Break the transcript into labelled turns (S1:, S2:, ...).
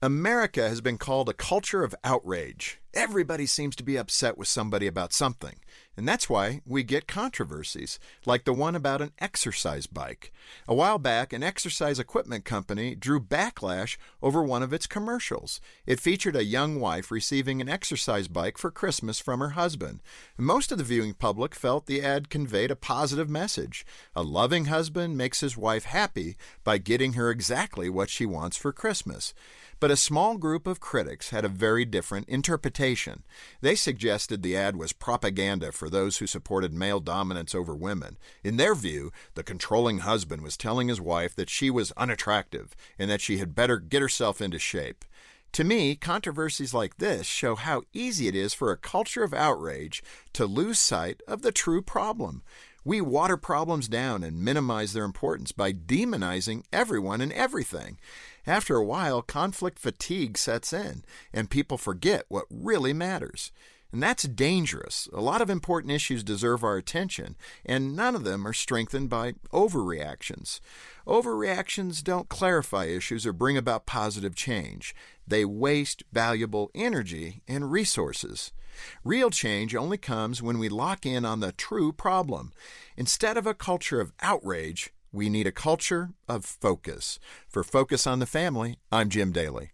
S1: America has been called a culture of outrage. Everybody seems to be upset with somebody about something. And that's why we get controversies, like the one about an exercise bike. A while back, an exercise equipment company drew backlash over one of its commercials. It featured a young wife receiving an exercise bike for Christmas from her husband. Most of the viewing public felt the ad conveyed a positive message. A loving husband makes his wife happy by getting her exactly what she wants for Christmas. But a small group of critics had a very different interpretation. They suggested the ad was propaganda for those who supported male dominance over women. In their view, the controlling husband was telling his wife that she was unattractive and that she had better get herself into shape. To me, controversies like this show how easy it is for a culture of outrage to lose sight of the true problem. We water problems down and minimize their importance by demonizing everyone and everything. After a while, conflict fatigue sets in, and people forget what really matters. And that's dangerous. A lot of important issues deserve our attention, and none of them are strengthened by overreactions. Overreactions don't clarify issues or bring about positive change. They waste valuable energy and resources. Real change only comes when we lock in on the true problem. Instead of a culture of outrage, we need a culture of focus. For Focus on the Family, I'm Jim Daly.